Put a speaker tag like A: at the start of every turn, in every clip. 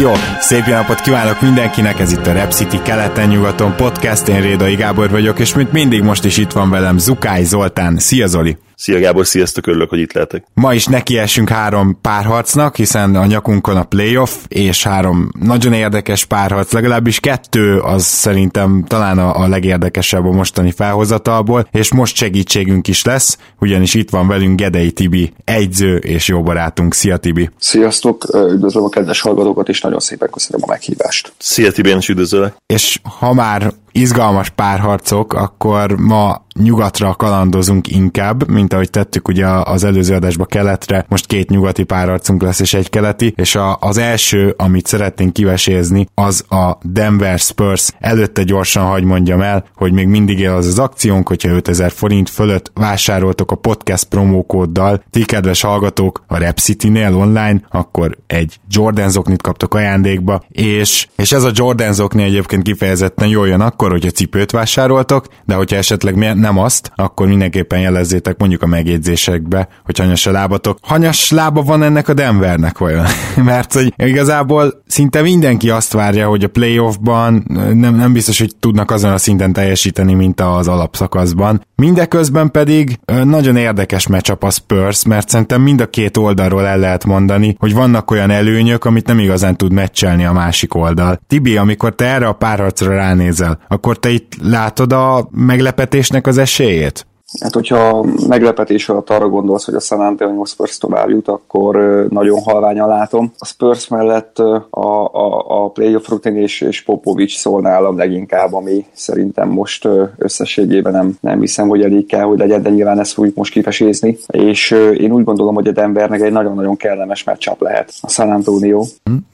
A: jó! Szép napot kívánok mindenkinek, ez itt a Rep City keleten-nyugaton podcast, én Rédai Gábor vagyok, és mint mindig most is itt van velem Zukály Zoltán. Szia Zoli!
B: Szia Gábor, sziasztok, örülök, hogy itt lehetek.
A: Ma is nekiesünk három párharcnak, hiszen a nyakunkon a playoff, és három nagyon érdekes párharc, legalábbis kettő az szerintem talán a, a legérdekesebb a mostani felhozatalból, és most segítségünk is lesz, ugyanis itt van velünk Gedei Tibi, egyző és jó barátunk. Szia Tibi!
C: Sziasztok, üdvözlöm a kedves hallgatókat, és nagyon szépen köszönöm a meghívást.
B: Szia Tibi, én is üdvözöllek.
A: És ha már izgalmas párharcok, akkor ma nyugatra kalandozunk inkább, mint ahogy tettük ugye az előző adásba keletre, most két nyugati párharcunk lesz és egy keleti, és a, az első, amit szeretnénk kivesézni, az a Denver Spurs. Előtte gyorsan hagy mondjam el, hogy még mindig él az az akciónk, hogyha 5000 forint fölött vásároltok a podcast promókóddal, ti kedves hallgatók a Rep City-nél online, akkor egy Jordan zoknit kaptok ajándékba, és, és ez a Jordan zokni egyébként kifejezetten jól jön akkor, hogyha cipőt vásároltok, de hogyha esetleg nem azt, akkor mindenképpen jelezzétek mondjuk a megjegyzésekbe, hogy hanyas a lábatok. Hanyas lába van ennek a Denvernek vajon? Mert hogy igazából szinte mindenki azt várja, hogy a playoffban nem, nem biztos, hogy tudnak azon a szinten teljesíteni, mint az alapszakaszban. Mindeközben pedig nagyon érdekes meccsap a Spurs, mert szerintem mind a két oldalról el lehet mondani, hogy vannak olyan előnyök, amit nem igazán tud meccselni a másik oldal. Tibi, amikor te erre a párharcra ránézel, akkor te itt látod a meglepetésnek az esélyét?
C: Hát, hogyha meglepetés alatt arra gondolsz, hogy a San Antonio Spurs tovább jut, akkor nagyon halványan látom. A Spurs mellett a, a, a playoff rutin és, és Popovics szól nálam leginkább, ami szerintem most összességében nem, nem hiszem, hogy elég kell, hogy legyen, de nyilván ezt fogjuk most kifesézni. És én úgy gondolom, hogy a Denvernek egy nagyon-nagyon kellemes meccsap lehet a San Antonio.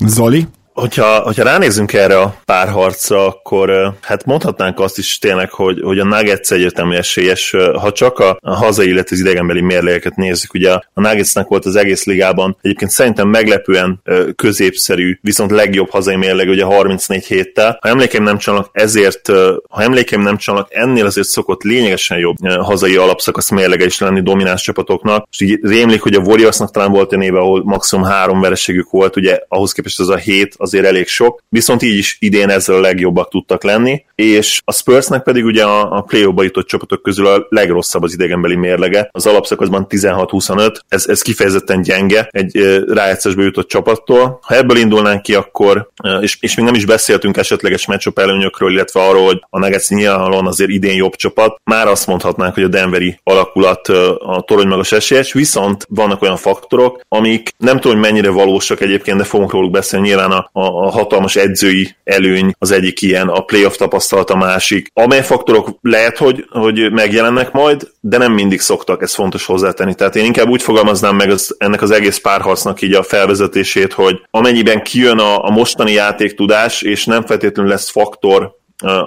A: Zoli?
B: Hogyha, hogyha ránézünk erre a párharcra, akkor hát mondhatnánk azt is tényleg, hogy, hogy a Nuggets egyértelmű esélyes, ha csak a, a hazai, illetve az idegenbeli mérlegeket nézzük. Ugye a Nuggetsnek volt az egész ligában egyébként szerintem meglepően középszerű, viszont legjobb hazai mérleg ugye 34 héttel. Ha emlékeim nem csalnak, ezért, ha emlékeim nem csalnak, ennél azért szokott lényegesen jobb hazai alapszakasz mérlege is lenni domináns csapatoknak. És így rémlik, hogy a Warriorsnak talán volt egy éve, ahol maximum három vereségük volt, ugye ahhoz képest az a hét, az azért elég sok, viszont így is idén ezzel a legjobbak tudtak lenni, és a Spursnek pedig ugye a, a play jutott csapatok közül a legrosszabb az idegenbeli mérlege, az alapszakaszban 16-25, ez, ez kifejezetten gyenge egy rájátszásba jutott csapattól. Ha ebből indulnánk ki, akkor, és, és még nem is beszéltünk esetleges meccsop előnyökről, illetve arról, hogy a Nuggets nyilvánvalóan azért idén jobb csapat, már azt mondhatnánk, hogy a Denveri alakulat a torony magas esélyes, viszont vannak olyan faktorok, amik nem tudom, hogy mennyire valósak egyébként, de fogunk róluk beszélni nyilván a, a, a hatalmas edzői előny az egyik ilyen, a playoff tapasztalat a másik, amely faktorok lehet, hogy, hogy megjelennek majd, de nem mindig szoktak, ez fontos hozzátenni. Tehát én inkább úgy fogalmaznám meg az, ennek az egész párharcnak így a felvezetését, hogy amennyiben kijön a, a mostani játéktudás, és nem feltétlenül lesz faktor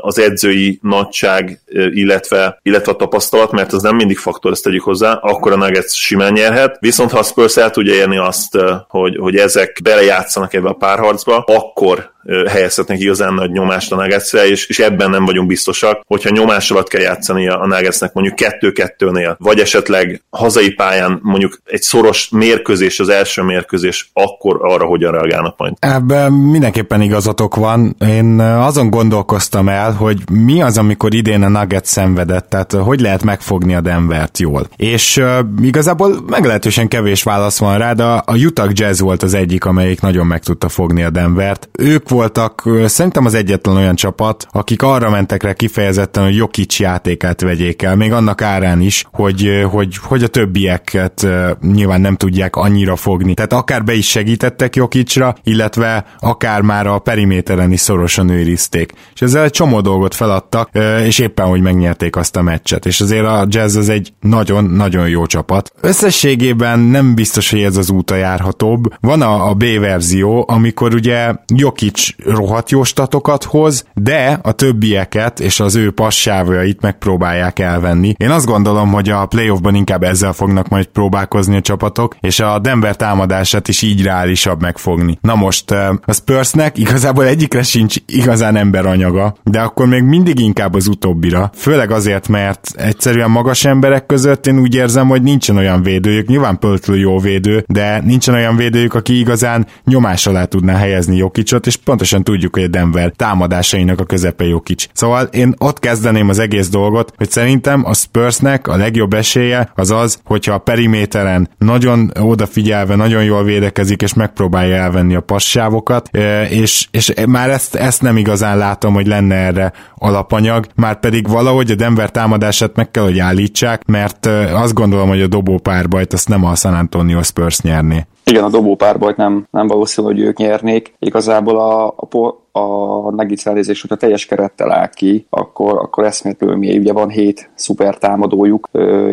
B: az edzői nagyság, illetve, illetve a tapasztalat, mert az nem mindig faktor, ezt tegyük hozzá, akkor a Nuggets simán nyerhet. Viszont ha a Spurs el tudja érni azt, hogy, hogy ezek belejátszanak ebbe a párharcba, akkor helyezhetnek igazán nagy nyomást a Nuggetsre, és, és ebben nem vagyunk biztosak, hogyha nyomás alatt kell játszani a Nuggetsnek mondjuk kettő-kettőnél, vagy esetleg hazai pályán mondjuk egy szoros mérkőzés, az első mérkőzés, akkor arra hogyan reagálnak majd.
A: Ebben mindenképpen igazatok van. Én azon gondolkoztam el, hogy mi az, amikor idén a Nuggets szenvedett, tehát hogy lehet megfogni a Denvert jól. És uh, igazából meglehetősen kevés válasz van rá, de a Utah Jazz volt az egyik, amelyik nagyon meg tudta fogni a Denvert. Ők voltak szerintem az egyetlen olyan csapat, akik arra mentek rá kifejezetten, hogy Jokic játékát vegyék el, még annak árán is, hogy, hogy, hogy a többieket nyilván nem tudják annyira fogni. Tehát akár be is segítettek Jokicra, illetve akár már a periméteren is szorosan őrizték. És ezzel egy csomó dolgot feladtak, és éppen, hogy megnyerték azt a meccset. És azért a Jazz az egy nagyon-nagyon jó csapat. Összességében nem biztos, hogy ez az út a járhatóbb. Van a, a B verzió, amikor ugye Jokic rohadt jó statokat hoz, de a többieket és az ő passávjait megpróbálják elvenni. Én azt gondolom, hogy a playoffban inkább ezzel fognak majd próbálkozni a csapatok, és a Denver támadását is így reálisabb megfogni. Na most a Spursnek igazából egyikre sincs igazán emberanyaga, de akkor még mindig inkább az utóbbira. Főleg azért, mert egyszerűen magas emberek között én úgy érzem, hogy nincsen olyan védőjük, nyilván Pöltlő jó védő, de nincsen olyan védőjük, aki igazán nyomás alá tudná helyezni Jokicot, és pontosan tudjuk, hogy a Denver támadásainak a közepe Jokic. Szóval én ott kezdeném az egész dolgot, hogy szerintem a Spursnek a legjobb esélye az az, hogyha a periméteren nagyon odafigyelve, nagyon jól védekezik, és megpróbálja elvenni a passávokat, és, és már ezt, ezt nem igazán látom, hogy lenne erre alapanyag, már pedig valahogy a Denver támadását meg kell, hogy állítsák, mert azt gondolom, hogy a dobó párbajt azt nem a San Antonio Spurs nyerné.
C: Igen, a dobó párbajt nem, nem valószínű, hogy ők nyernék. Igazából a, a, a Nuggets hogyha teljes kerettel áll ki, akkor, akkor eszmétlenül mély. Ugye van hét szuper támadójuk,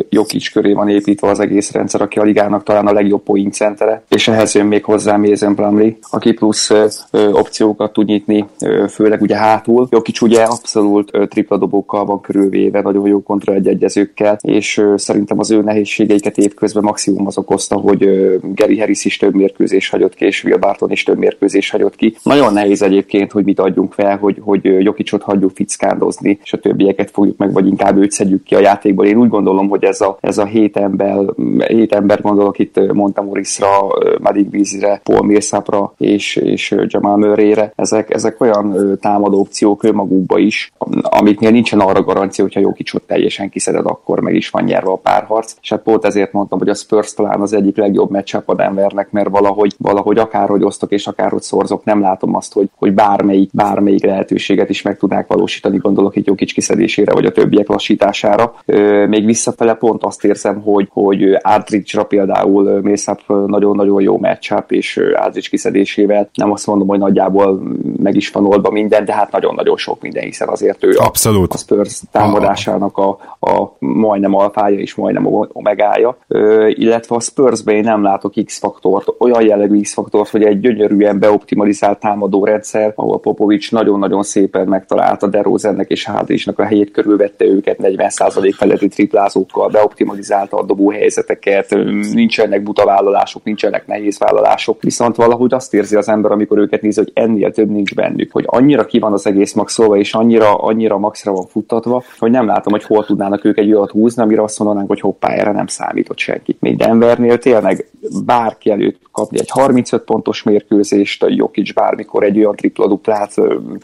C: Jokic köré van építve az egész rendszer, aki a ligának talán a legjobb point centere, és ehhez jön még hozzá Mason Plumlee, aki plusz opciókat tud nyitni, főleg ugye hátul. Jokic ugye abszolút tripla dobókkal van körülvéve, nagyon jó kontra egyezőkkel, és szerintem az ő nehézségeiket évközben maximum az okozta, hogy Gary Harris is több mérkőzés hagyott ki, és Will Barton is több mérkőzés hagyott ki. Nagyon nehéz egyébként döntést, hogy mit adjunk fel, hogy, hogy Jokicsot hagyjuk fickándozni, és a többieket fogjuk meg, vagy inkább őt szedjük ki a játékból. Én úgy gondolom, hogy ez a, ez a hét ember, hét ember gondolok itt Montamorisra, Madik Bizire, Paul Millsapra és, és Jamal Murrayre, ezek, ezek olyan támadó opciók önmagukba is, amiknél nincsen arra garancia, hogyha Jokicsot teljesen kiszeded, akkor meg is van nyerve a párharc. És hát pont ezért mondtam, hogy a Spurs talán az egyik legjobb meccsap a Denvernek, mert valahogy, valahogy akárhogy osztok és akárhogy szorzok, nem látom azt, hogy, hogy bár bármelyik, bármelyik lehetőséget is meg tudnák valósítani, gondolok egy Jokic kiszedésére, vagy a többiek lassítására. Még visszafele pont azt érzem, hogy, hogy Ádricsra például Mészap nagyon-nagyon jó matchup, és Ádrics kiszedésével nem azt mondom, hogy nagyjából meg is van oldva minden, de hát nagyon-nagyon sok minden, hiszen azért ő
A: Abszolút.
C: a Spurs támadásának a, a majdnem alfája és majdnem omegája, illetve a Spursben én nem látok X-faktort, olyan jellegű X-faktort, hogy egy gyönyörűen beoptimalizált támadó rendszer, ahol ahol Popovics nagyon-nagyon szépen megtalálta DeRozannek és Hádrisnak a helyét, körülvette őket 40% feletti triplázókkal, beoptimalizálta a dobó helyzeteket, nincsenek buta vállalások, nincsenek nehéz vállalások, viszont valahogy azt érzi az ember, amikor őket nézi, hogy ennél több nincs bennük, hogy annyira ki van az egész maxolva, és annyira, annyira maxra van futtatva, hogy nem látom, hogy hol tudnának ők egy olyat húzni, amire azt mondanánk, hogy hoppá, erre nem számított senki. Még Denvernél tényleg bárki előtt kapni egy 35 pontos mérkőzést, Jokic bármikor egy olyan tripla duplát,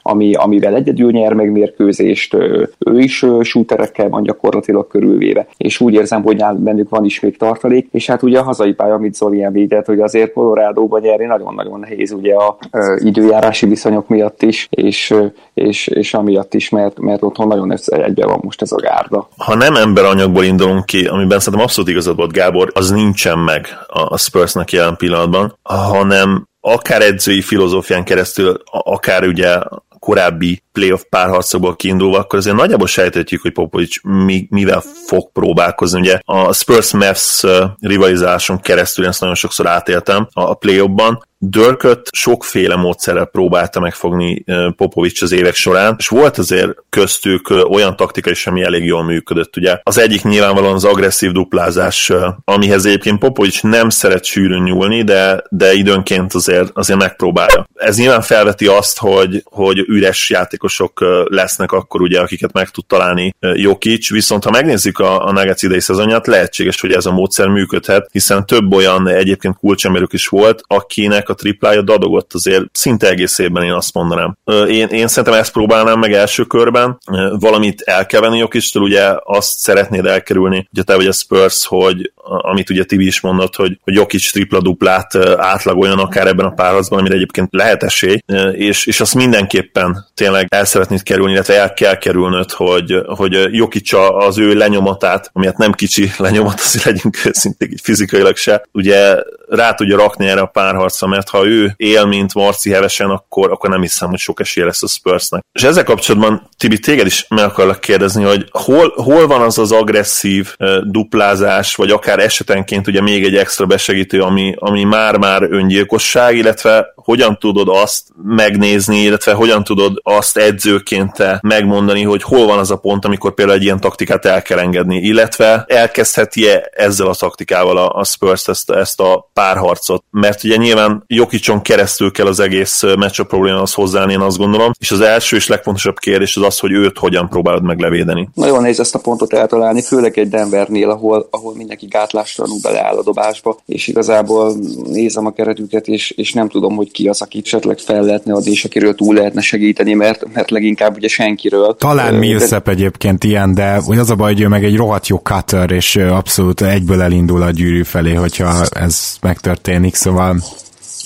C: ami, amivel egyedül nyer meg mérkőzést, ő is shooterekkel van gyakorlatilag körülvéve, és úgy érzem, hogy bennük van is még tartalék, és hát ugye a hazai pálya, amit Zoli említett, hogy azért Colorado-ban nyerni nagyon-nagyon nehéz ugye a időjárási viszonyok miatt is, és, és, és amiatt is, mert, mert otthon nagyon egybe van most ez a gárda.
B: Ha nem emberanyagból indulunk ki, amiben szerintem abszolút igazad volt Gábor, az nincsen meg a Spursnek jelen pillanatban, hanem akár edzői filozófián keresztül, akár ugye korábbi playoff párharcokból kiindulva, akkor azért nagyjából sejtetjük, hogy Popovics mi, mivel fog próbálkozni. Ugye a Spurs-Mavs rivalizáson keresztül ezt nagyon sokszor átéltem a playoffban, Dörköt sokféle módszerrel próbálta megfogni Popovics az évek során, és volt azért köztük olyan taktika is, ami elég jól működött. Ugye az egyik nyilvánvalóan az agresszív duplázás, amihez egyébként Popovics nem szeret sűrűn nyúlni, de, de időnként azért, azért megpróbálja. Ez nyilván felveti azt, hogy, hogy üres játékosok lesznek akkor ugye, akiket meg tud találni Jokic, viszont ha megnézzük a, a Nuggets idei szezonját, lehetséges, hogy ez a módszer működhet, hiszen több olyan egyébként kulcsemerük is volt, akinek a triplája dadogott azért szinte egész évben én azt mondanám. Én, én szerintem ezt próbálnám meg első körben, valamit el kell venni Jokistől, ugye azt szeretnéd elkerülni, ugye te vagy a Spurs, hogy amit ugye Tibi is mondott, hogy, hogy Jokic tripla-duplát átlagoljon akár ebben a párharcban, amire egyébként lehet esély, és, és azt mindenképpen tényleg el szeretnéd kerülni, illetve el kell kerülnöd, hogy, hogy Jokic az ő lenyomatát, ami nem kicsi lenyomat, azért legyünk szintén így fizikailag se, ugye rá tudja rakni erre a párharcra, mert ha ő él, mint Marci hevesen, akkor, akkor nem hiszem, hogy sok esélye lesz a Spursnek. És ezzel kapcsolatban, Tibi, téged is meg akarlak kérdezni, hogy hol, hol van az az agresszív duplázás, vagy akár esetenként ugye még egy extra besegítő, ami, ami már-már öngyilkosság, illetve hogyan tudod azt megnézni, illetve hogyan tudod azt edzőként te megmondani, hogy hol van az a pont, amikor például egy ilyen taktikát el kell engedni, illetve elkezdheti-e ezzel a taktikával a, a Spurs ezt, ezt a párharcot, mert ugye nyilván Jokicson keresztül kell az egész meccs problémához hozzáállni, én azt gondolom, és az első és legfontosabb kérdés az az, hogy őt hogyan próbálod meglevédeni.
C: Nagyon nehéz ezt a pontot eltalálni, főleg egy Denvernél, ahol, ahol mindenki gátlástalanul beleáll a dobásba, és igazából nézem a keretüket, és, és nem tudom, hogy ki az, aki esetleg fel lehetne adni, és akiről túl lehetne segíteni, mert, mert leginkább ugye senkiről.
A: Talán mi összep egyébként ilyen, de hogy az a baj, hogy ő meg egy rohadt jó cutter, és abszolút egyből elindul a gyűrű felé, hogyha ez megtörténik, szóval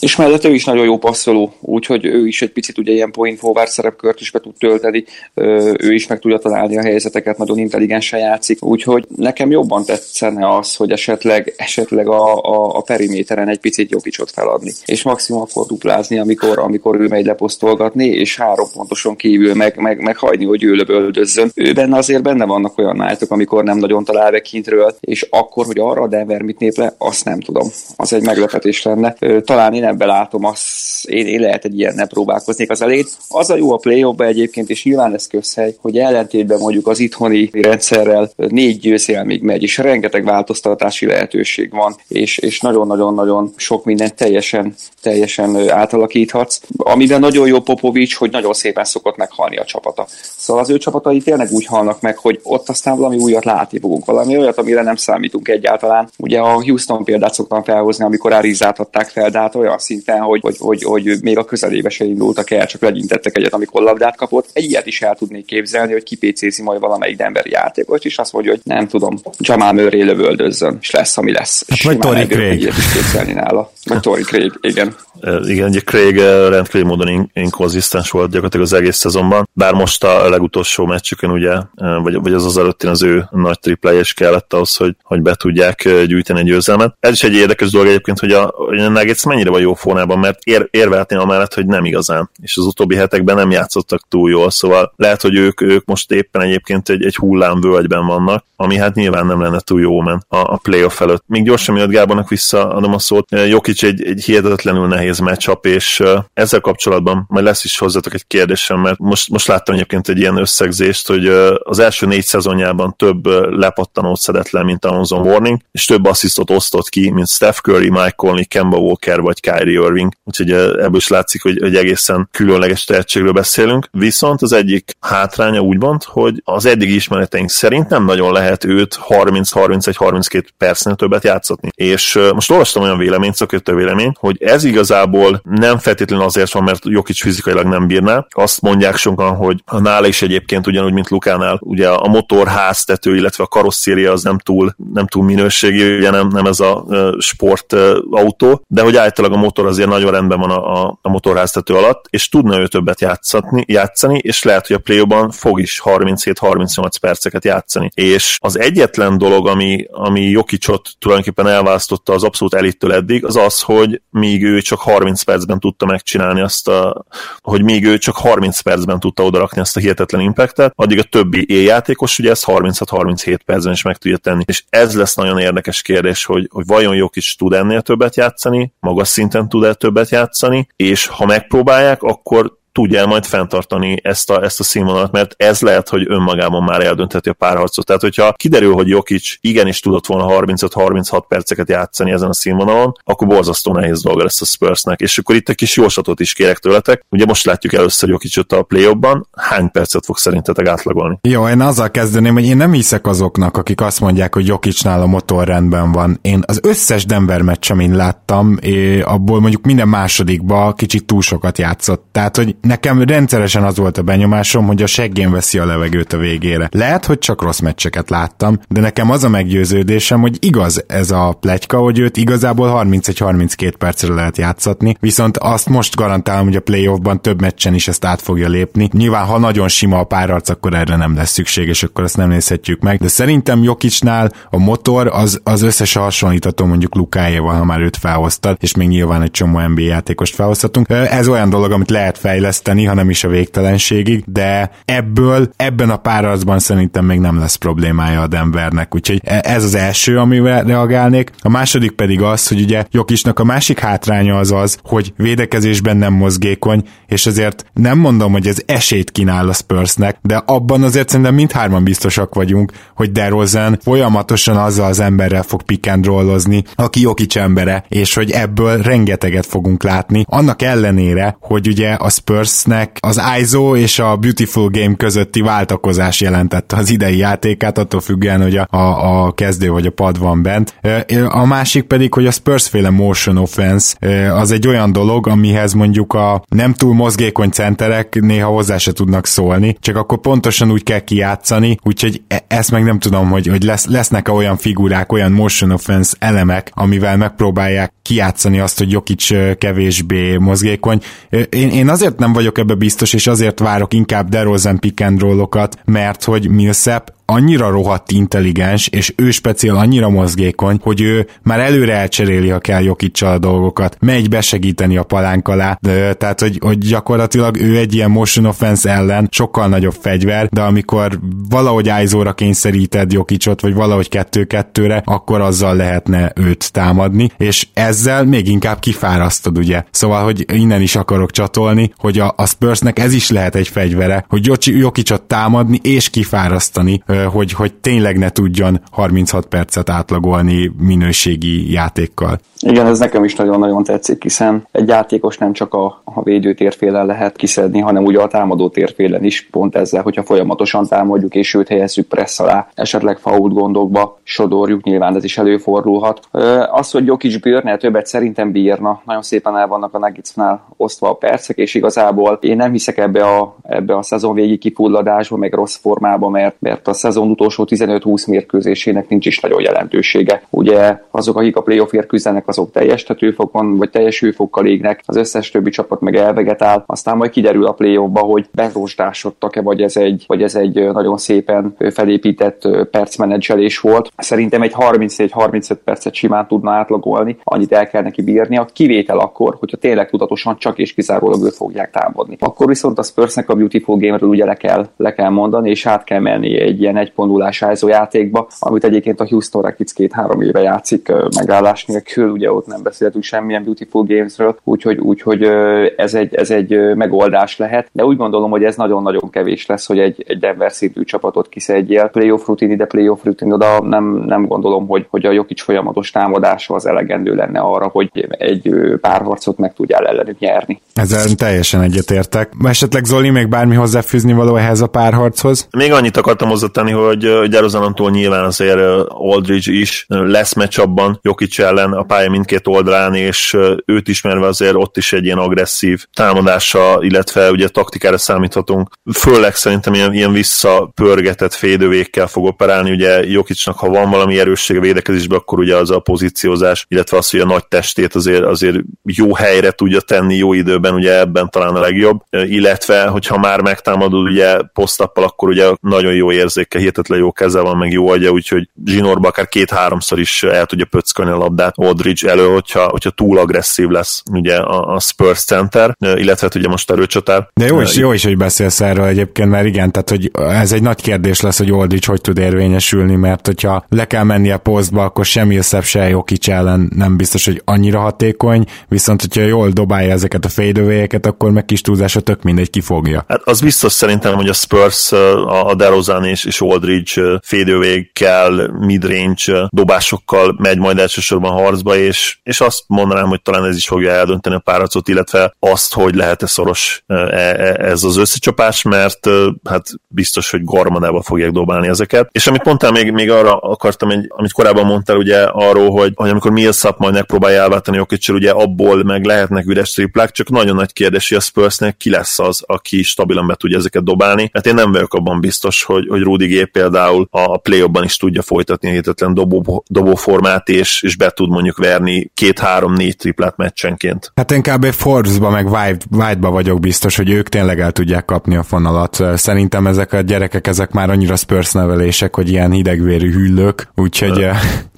C: és mellett ő is nagyon jó passzoló, úgyhogy ő is egy picit ugye ilyen point forward szerepkört is be tud tölteni, ő is meg tudja találni a helyzeteket, nagyon intelligensen játszik, úgyhogy nekem jobban tetszene az, hogy esetleg, esetleg a, a, a periméteren egy picit Jokicsot feladni, és maximum akkor duplázni, amikor, amikor ő megy leposztolgatni, és három pontoson kívül meg, meg, meg hagyni, hogy ő löböldözzön. Ő benne azért benne vannak olyan nájtok, amikor nem nagyon talál be kintről, és akkor, hogy arra a Denver mit nép le, azt nem tudom. Az egy meglepetés lenne. Talán én ebben látom, azt én, én lehet egy ilyennel próbálkoznék az elét. Az a jó a play egyébként, és nyilván ez közhely, hogy ellentétben mondjuk az itthoni rendszerrel négy győzelmig megy, és rengeteg változtatási lehetőség van, és, és nagyon-nagyon-nagyon sok mindent teljesen, teljesen átalakíthatsz. Amiben nagyon jó Popovics, hogy nagyon szépen szokott meghalni a csapata. Szóval az ő csapatai tényleg úgy halnak meg, hogy ott aztán valami újat látni fogunk, valami olyat, amire nem számítunk egyáltalán. Ugye a Houston példát szoktam felhozni, amikor Arizát adták fel, de hát olyan szinten, hogy, hogy, hogy, hogy még a közelébe se indultak el, csak legyintettek egyet, amikor labdát kapott. Egy ilyet is el tudnék képzelni, hogy kipécézi majd valamelyik Denveri játékos, és azt mondja, hogy nem tudom, Jamal Murray lövöldözzön, és lesz, ami lesz.
A: Hát vagy Tori Craig. is
C: képzelni nála. Vagy Tori Craig, igen.
B: Igen, ugye Craig rendkívül módon inkonzisztens volt gyakorlatilag az egész szezonban, bár most a legutolsó meccsükön ugye, vagy, vagy az az előttén az ő nagy triplája is kellett ahhoz, hogy, hogy be tudják gyűjteni egy győzelmet. Ez is egy érdekes dolog egyébként, hogy a, a Nuggets mennyire van jó formában, mert ér, érvelhetné amellett, hogy nem igazán, és az utóbbi hetekben nem játszottak túl jól, szóval lehet, hogy ők, ők most éppen egyébként egy, egy hullámvölgyben vannak, ami hát nyilván nem lenne túl jó men a, a playoff előtt. Még gyorsan miatt Gábornak visszaadom a szót. Jokic egy, egy hihetetlenül nehéz matchup, és ezzel kapcsolatban majd lesz is hozzátok egy kérdésem, mert most, most láttam egyébként egy ilyen összegzést, hogy az első négy szezonjában több lepattanót szedett le, mint Amazon Warning, és több asszisztot osztott ki, mint Steph Curry, Mike Conley, Kemba Walker vagy Kyrie Irving. Úgyhogy ebből is látszik, hogy, hogy egészen különleges tehetségről beszélünk. Viszont az egyik hátránya úgy mond, hogy az eddigi ismereteink szerint nem nagyon lehet őt 30-31-32 percnél többet játszatni. És most olvastam olyan véleményt, szakértő véleményt, hogy ez igazából nem feltétlenül azért van, mert Jokic fizikailag nem bírná. Azt mondják sokan, hogy a nála is egyébként ugyanúgy, mint Lukánál, ugye a motor háztető, illetve a karosszéria az nem túl, nem túl minőségi, ugye nem, nem ez a sportautó, de hogy általában a motor azért nagyon rendben van a, a, a motorháztető alatt, és tudna ő többet játszani, játszani és lehet, hogy a play fog is 37-38 perceket játszani. És az egyetlen dolog, ami, ami Jokicot tulajdonképpen elválasztotta az abszolút elittől eddig, az az, hogy míg ő csak 30 percben tudta megcsinálni azt a, hogy míg ő csak 30 percben tudta odarakni ezt a hihetetlen impactet, addig a többi éjjátékos ugye ezt 36-37 percben is meg tudja tenni. És ez lesz nagyon érdekes kérdés, hogy, hogy vajon Jokic tud ennél többet játszani, magas szinten tud-e többet játszani, és ha megpróbálják, akkor tudja majd fenntartani ezt a, ezt a színvonalat, mert ez lehet, hogy önmagában már eldöntheti a párharcot. Tehát, hogyha kiderül, hogy Jokic igenis tudott volna 35-36 perceket játszani ezen a színvonalon, akkor borzasztó nehéz dolga lesz a Spursnek. És akkor itt egy kis jóslatot is kérek tőletek. Ugye most látjuk először Jokicot a play hány percet fog szerintetek átlagolni?
A: Jó, én azzal kezdeném, hogy én nem hiszek azoknak, akik azt mondják, hogy Jokicnál a motor rendben van. Én az összes Denver meccs, amin láttam, abból mondjuk minden másodikba kicsit túl sokat játszott. Tehát, hogy nekem rendszeresen az volt a benyomásom, hogy a seggén veszi a levegőt a végére. Lehet, hogy csak rossz meccseket láttam, de nekem az a meggyőződésem, hogy igaz ez a plegyka, hogy őt igazából 31-32 percre lehet játszatni, viszont azt most garantálom, hogy a playoffban több meccsen is ezt át fogja lépni. Nyilván, ha nagyon sima a párharc, akkor erre nem lesz szükség, és akkor ezt nem nézhetjük meg. De szerintem Jokicsnál a motor az, az összes hasonlítható mondjuk Lukájéval, ha már őt felhoztad, és még nyilván egy csomó NBA játékost felhozhatunk. Ez olyan dolog, amit lehet fejleszteni, ha nem is a végtelenségig, de ebből, ebben a párharcban szerintem még nem lesz problémája a Denvernek, úgyhogy e, ez az első, amivel reagálnék. A második pedig az, hogy ugye Jokisnak a másik hátránya az az, hogy védekezésben nem mozgékony, és azért nem mondom, hogy ez esélyt kínál a Spursnek, de abban azért szerintem mindhárman biztosak vagyunk, hogy DeRozan folyamatosan azzal az emberrel fog pick and rollozni, aki Jokic embere, és hogy ebből rengeteget fogunk látni. Annak ellenére, hogy ugye a Spursnek az ISO és a Beautiful Game közötti váltakozás jelentette az idei játékát, attól függően, hogy a, a, a kezdő vagy a pad van bent. A másik pedig, hogy a Spurs féle motion offense az egy olyan dolog, amihez mondjuk a nem túl mozgékony centerek néha hozzá se tudnak szólni, csak akkor pontosan úgy kell kijátszani, úgyhogy e- ezt meg nem tudom, hogy, hogy lesz, lesznek-e olyan figurák, olyan motion offense elemek, amivel megpróbálják kijátszani azt, hogy Jokic kevésbé mozgékony. Én, én azért nem vagyok ebbe biztos, és azért várok inkább DeRozan pick and mert hogy Millsap annyira rohadt intelligens, és ő speciál annyira mozgékony, hogy ő már előre elcseréli, ha kell Jokicsal a dolgokat, megy besegíteni a palánk alá, de, tehát hogy, hogy gyakorlatilag ő egy ilyen motion offense ellen sokkal nagyobb fegyver, de amikor valahogy ájzóra kényszeríted Jokicsot, vagy valahogy kettő-kettőre, akkor azzal lehetne őt támadni, és ezzel még inkább kifárasztod, ugye. Szóval, hogy innen is akarok csatolni, hogy a, a Spursnek ez is lehet egy fegyvere, hogy Jokicsot támadni és kifárasztani, hogy, hogy tényleg ne tudjon 36 percet átlagolni minőségi játékkal.
C: Igen, ez nekem is nagyon-nagyon tetszik, hiszen egy játékos nem csak a, a védő térfélen lehet kiszedni, hanem ugye a támadó térfélen is, pont ezzel, hogyha folyamatosan támadjuk és őt helyezzük pressz alá, esetleg fault gondokba sodorjuk, nyilván ez is előfordulhat. Az, hogy Jokic bírne többet szerintem bírna, nagyon szépen el vannak a Nuggetsnál osztva a percek, és igazából én nem hiszek ebbe a, ebbe a szezon végi kifulladásba, meg rossz formába, mert, mert a szezon utolsó 15-20 mérkőzésének nincs is nagyon jelentősége. Ugye azok, akik a playoffért küzdenek, azok teljes tetőfokon, vagy teljes hőfokkal égnek, az összes többi csapat meg elvegetál, aztán majd kiderül a playoffba, hogy berosdásodtak-e, vagy ez egy, vagy ez egy nagyon szépen felépített percmenedzselés volt. Szerintem egy 34-35 percet simán tudna átlagolni, annyit el kell neki a kivétel akkor, hogyha tényleg tudatosan csak és kizárólag őt fogják támadni. Akkor viszont a Spursnek a Beautiful Game-ről ugye le kell, le kell mondani, és át kell menni egy ilyen egy pondulás játékba, amit egyébként a Houston Rockets két-három éve játszik megállás nélkül, ugye ott nem beszéltünk semmilyen Beautiful Gamesről, úgyhogy, úgyhogy ez, egy, ez egy megoldás lehet, de úgy gondolom, hogy ez nagyon-nagyon kevés lesz, hogy egy, egy Denver szintű csapatot kiszedjél. Playoff rutin ide, playoff rutin oda, nem, nem gondolom, hogy, hogy a Jokic folyamatos támadása az elegendő lenne arra, hogy egy párharcot meg tudjál ellenük nyerni.
A: Ezzel teljesen egyetértek. Esetleg Zoli még bármi hozzáfűzni való ehhez a párharchoz?
B: Még annyit akartam hozzátenni, hogy Gyerozanantól nyilván azért Aldridge is lesz meccs abban Jokic ellen a pálya mindkét oldalán, és őt ismerve azért ott is egy ilyen agresszív támadása, illetve ugye taktikára számíthatunk. Főleg szerintem ilyen, ilyen visszapörgetett fédővékkel fog operálni, ugye Jokicnak, ha van valami erőssége védekezésben, akkor ugye az a pozíciózás, illetve az, hogy a nagy testét azért, azért jó helyre tudja tenni jó időben, ugye ebben talán a legjobb, illetve hogyha már megtámadod ugye posztappal, akkor ugye nagyon jó érzék játéka, hihetetlen jó keze van, meg jó agya, úgyhogy zsinórba akár két-háromszor is el tudja pöckölni a labdát Aldridge elő, hogyha, hogyha túl agresszív lesz ugye a, a Spurs center, illetve hát ugye most erőcsatár.
A: De jó is, jó is, hogy beszélsz erről egyébként, mert igen, tehát hogy ez egy nagy kérdés lesz, hogy Aldridge hogy tud érvényesülni, mert hogyha le kell mennie posztba, akkor semmi összebb se Jokic ellen nem biztos, hogy annyira hatékony, viszont hogyha jól dobálja ezeket a fadeaway akkor meg kis túlzása tök mindegy kifogja.
B: Hát az biztos szerintem, hogy a Spurs a DeRozan és, és Aldridge fadeaway-kkel, midrange dobásokkal megy majd elsősorban harcba, és, és azt mondanám, hogy talán ez is fogja eldönteni a páracot, illetve azt, hogy lehet-e szoros e, e, ez az összecsapás, mert hát biztos, hogy garmadába fogják dobálni ezeket. És amit mondtál, még, még arra akartam, egy, amit korábban mondtál ugye arról, hogy, hogy amikor Millsap majd megpróbálja elváltani Jokicsal, ugye abból meg lehetnek üres triplák, csak nagyon nagy kérdés, hogy a Spursnek ki lesz az, aki stabilan be tudja ezeket dobálni. Hát én nem vagyok abban biztos, hogy, hogy Rudy G például a play is tudja folytatni a hihetetlen dobó, dobóformát, és, és be tud mondjuk verni két-három-négy triplát meccsenként.
A: Hát én kb. Forbes-ba meg White-ba vagyok biztos, hogy ők tényleg el tudják kapni a fonalat. Szerintem ezek a gyerekek, ezek már annyira Spurs nevelések, hogy ilyen hidegvérű hüllők, úgyhogy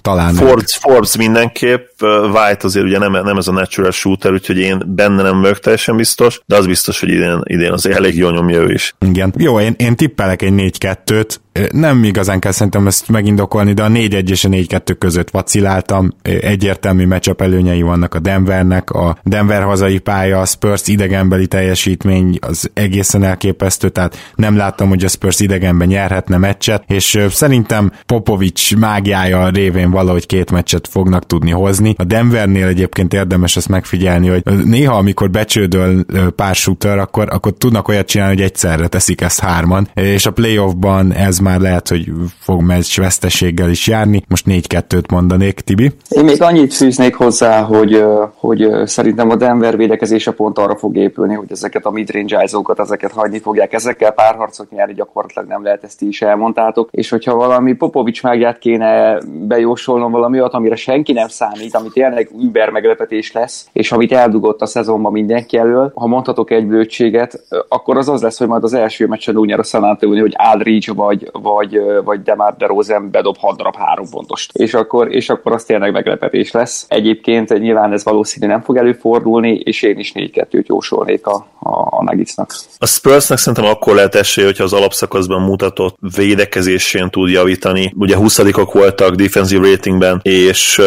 A: talán
B: Forbes, Forbes mindenképp, White azért ugye nem, nem ez a natural shooter, úgyhogy én benne nem vagyok teljesen biztos, de az biztos, hogy idén, idén azért elég jó nyomja ő is.
A: Igen. Jó, én, én tippelek egy 4-2-t, nem igazán kell szerintem ezt megindokolni, de a 4-1 és a 4-2 között vaciláltam. Egyértelmű meccsap előnyei vannak a Denvernek, a Denver hazai pálya, a Spurs idegenbeli teljesítmény az egészen elképesztő, tehát nem láttam, hogy a Spurs idegenben nyerhetne meccset, és szerintem Popovics mágiája révén valahogy két meccset fognak tudni hozni. A Denvernél egyébként érdemes ezt megfigyelni, hogy néha, amikor becsődöl pár shooter, akkor, akkor tudnak olyat csinálni, hogy egyszerre teszik ezt hárman, és a playoffban ez már lehet, hogy fog meccs veszteséggel is járni. Most 4-2-t mondanék, Tibi.
C: Én még annyit fűznék hozzá, hogy, hogy szerintem a Denver védekezése pont arra fog épülni, hogy ezeket a midrange ezeket hagyni fogják, ezekkel párharcot nyerni gyakorlatilag nem lehet, ezt is elmondtátok, és hogyha valami Popovics mágiát kéne bejósolnom valami olyat, amire senki nem számít, amit tényleg über meglepetés lesz, és amit eldugott a szezonban mindenki elől, ha mondhatok egy bőtséget, akkor az az lesz, hogy majd az első meccsen úgy nyer a San Antonio, hogy Aldridge vagy, vagy, vagy Demar DeRozan bedob 6 darab három pontost. És akkor, és akkor az tényleg meglepetés lesz. Egyébként nyilván ez valószínű nem fog előfordulni, és én is 4-2-t jósolnék a, a, a Nuggetsnak.
B: A Spursnek szerintem akkor lehet esély, hogyha az alapszakaszban mutatott védekezésén tud javítani. Ugye 20 voltak defensive ratingben, és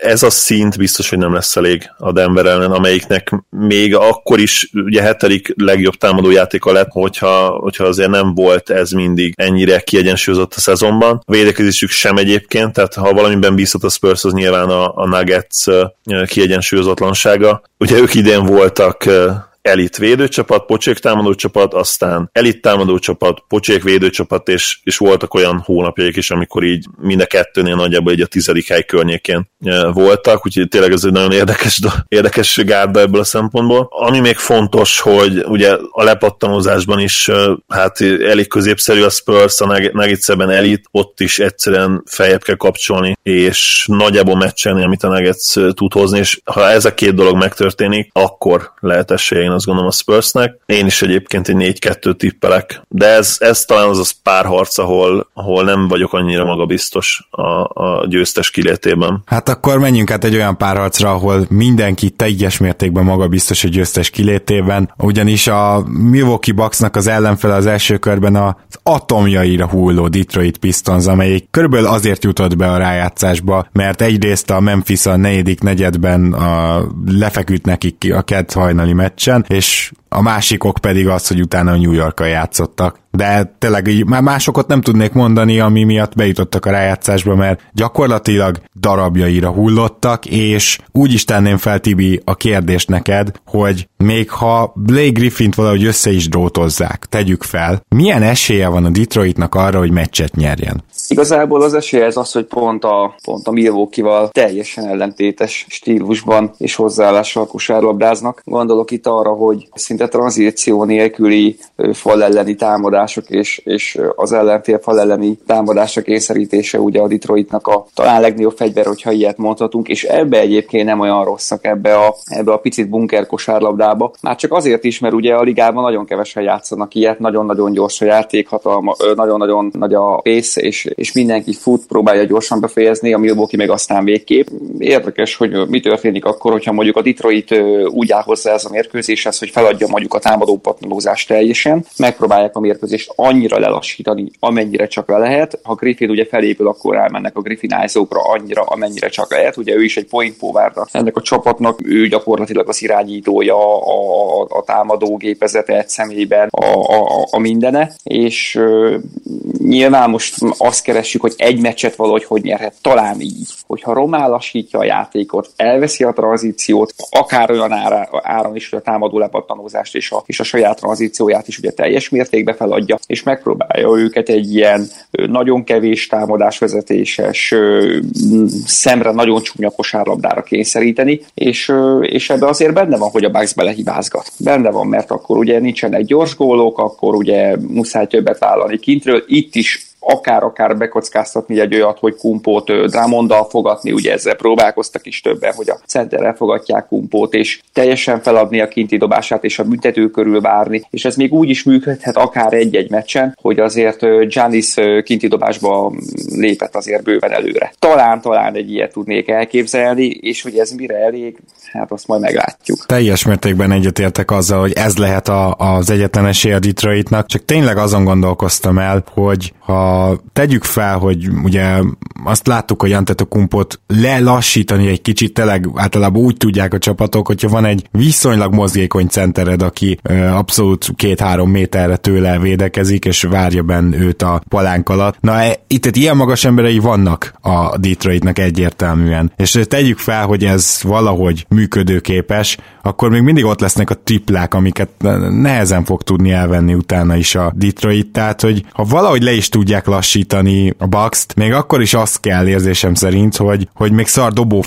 B: ez a szint biztos, hogy nem lesz elég a Denver ellen, amelyiknek még akkor is ugye hetedik legjobb támadójátéka lett, hogyha, hogyha azért nem volt ez mindig ennyire kiegyensúlyozott a szezonban. A védekezésük sem egyébként, tehát ha valamiben bízhat a Spurs, az nyilván a, a Nuggets kiegyensúlyozatlansága. Ugye ők idén voltak elit védőcsapat, pocsék támadó csapat, aztán elit támadó csapat, pocsék védőcsapat, és, és voltak olyan hónapjaik is, amikor így mind a kettőnél nagyjából egy a tizedik hely környékén e, voltak, úgyhogy tényleg ez egy nagyon érdekes, érdekes gárda ebből a szempontból. Ami még fontos, hogy ugye a lepattanózásban is e, hát elég középszerű a Spurs, a Nuggets-ben elit, ott is egyszerűen feljebb kell kapcsolni, és nagyjából meccselni, amit a Nuggets tud hozni, és ha ez a két dolog megtörténik, akkor lehet esélye azt gondolom a Spursnek. Én is egyébként egy 4-2 tippelek, de ez, ez talán az a párharc, ahol, ahol nem vagyok annyira magabiztos a, a győztes kilétében.
A: Hát akkor menjünk át egy olyan párharcra, ahol mindenki teljes mértékben magabiztos a győztes kilétében, ugyanis a Milwaukee Bucksnak az ellenfele az első körben az atomjaira hulló Detroit Pistons, amelyik körülbelül azért jutott be a rájátszásba, mert egyrészt a Memphis a negyedik negyedben a, lefeküdt nekik a kett hajnali meccsen, és a másikok pedig az, hogy utána a New york játszottak. De tényleg így már másokat nem tudnék mondani, ami miatt bejutottak a rájátszásba, mert gyakorlatilag darabjaira hullottak, és úgy is tenném fel, Tibi, a kérdést neked, hogy még ha Blake Griffint valahogy össze is drótozzák, tegyük fel, milyen esélye van a Detroitnak arra, hogy meccset nyerjen?
C: Igazából az esélye ez az, hogy pont a, pont a Milwaukee-val teljesen ellentétes stílusban és hozzáállással kosárlabdáznak. Gondolok itt arra, hogy szinte tranzíció nélküli fal elleni támadások és, és az ellenfél fal elleni támadások kényszerítése ugye a Detroitnak a talán legnagyobb fegyver, hogyha ilyet mondhatunk, és ebbe egyébként nem olyan rosszak ebbe a, ebbe a picit bunker kosárlabdába. Már csak azért is, mert ugye a ligában nagyon kevesen játszanak ilyet, nagyon-nagyon gyors a játékhatalma, nagyon-nagyon nagy a pace, és, és mindenki fut, próbálja gyorsan befejezni, a Milwaukee meg aztán végképp. Érdekes, hogy mi történik akkor, hogyha mondjuk a Detroit úgy áll hozzá ez a mérkőzéshez, hogy feladja mondjuk a támadó teljesen, megpróbálják a mérkőzést annyira lelassítani, amennyire csak le lehet. Ha Griffin ugye felépül, akkor elmennek a Griffinázókra annyira, amennyire csak lehet. Ugye ő is egy point forward ennek a csapatnak, ő gyakorlatilag az irányítója, a, a, a támadó gépezete egy személyben, a, a, a mindene, és uh, nyilván most azt keressük, hogy egy meccset valahogy hogy nyerhet, talán így. Hogyha Romá lassítja a játékot, elveszi a tranzíciót, akár olyan ára, áron is, hogy a támadó lepattanózást és a, és a saját tranzícióját is ugye teljes mértékben feladja, és megpróbálja őket egy ilyen nagyon kevés támadásvezetéses, szemre nagyon csúnya kosárlabdára kényszeríteni, és, és ebbe azért benne van, hogy a Bucks belehibázgat. Benne van, mert akkor ugye nincsenek gyors gólok, akkor ugye muszáj többet vállalni kintről. Itt is akár-akár bekockáztatni egy olyat, hogy Kumpót Drámonddal fogatni, ugye ezzel próbálkoztak is többen, hogy a centerrel fogatják Kumpót, és teljesen feladni a kinti dobását, és a büntető körül várni, és ez még úgy is működhet akár egy-egy meccsen, hogy azért Giannis kinti dobásba lépett azért bőven előre. Talán, talán egy ilyet tudnék elképzelni, és hogy ez mire elég, hát azt majd meglátjuk.
A: Teljes mértékben egyetértek azzal, hogy ez lehet a, az egyetlen esély a Detroitnak, csak tényleg azon gondolkoztam el, hogy ha tegyük fel, hogy ugye azt láttuk, hogy Antetokumpot lelassítani egy kicsit, tényleg általában úgy tudják a csapatok, hogyha van egy viszonylag mozgékony centered, aki abszolút két-három méterre tőle védekezik, és várja benne őt a palánk alatt. Na, e, itt egy ilyen magas emberei vannak a Detroitnak egyértelműen. És tegyük fel, hogy ez valahogy működőképes, akkor még mindig ott lesznek a triplák, amiket nehezen fog tudni elvenni utána is a Detroit, tehát hogy ha valahogy le is tudják lassítani a bucks még akkor is az kell érzésem szerint, hogy, hogy még szar dobó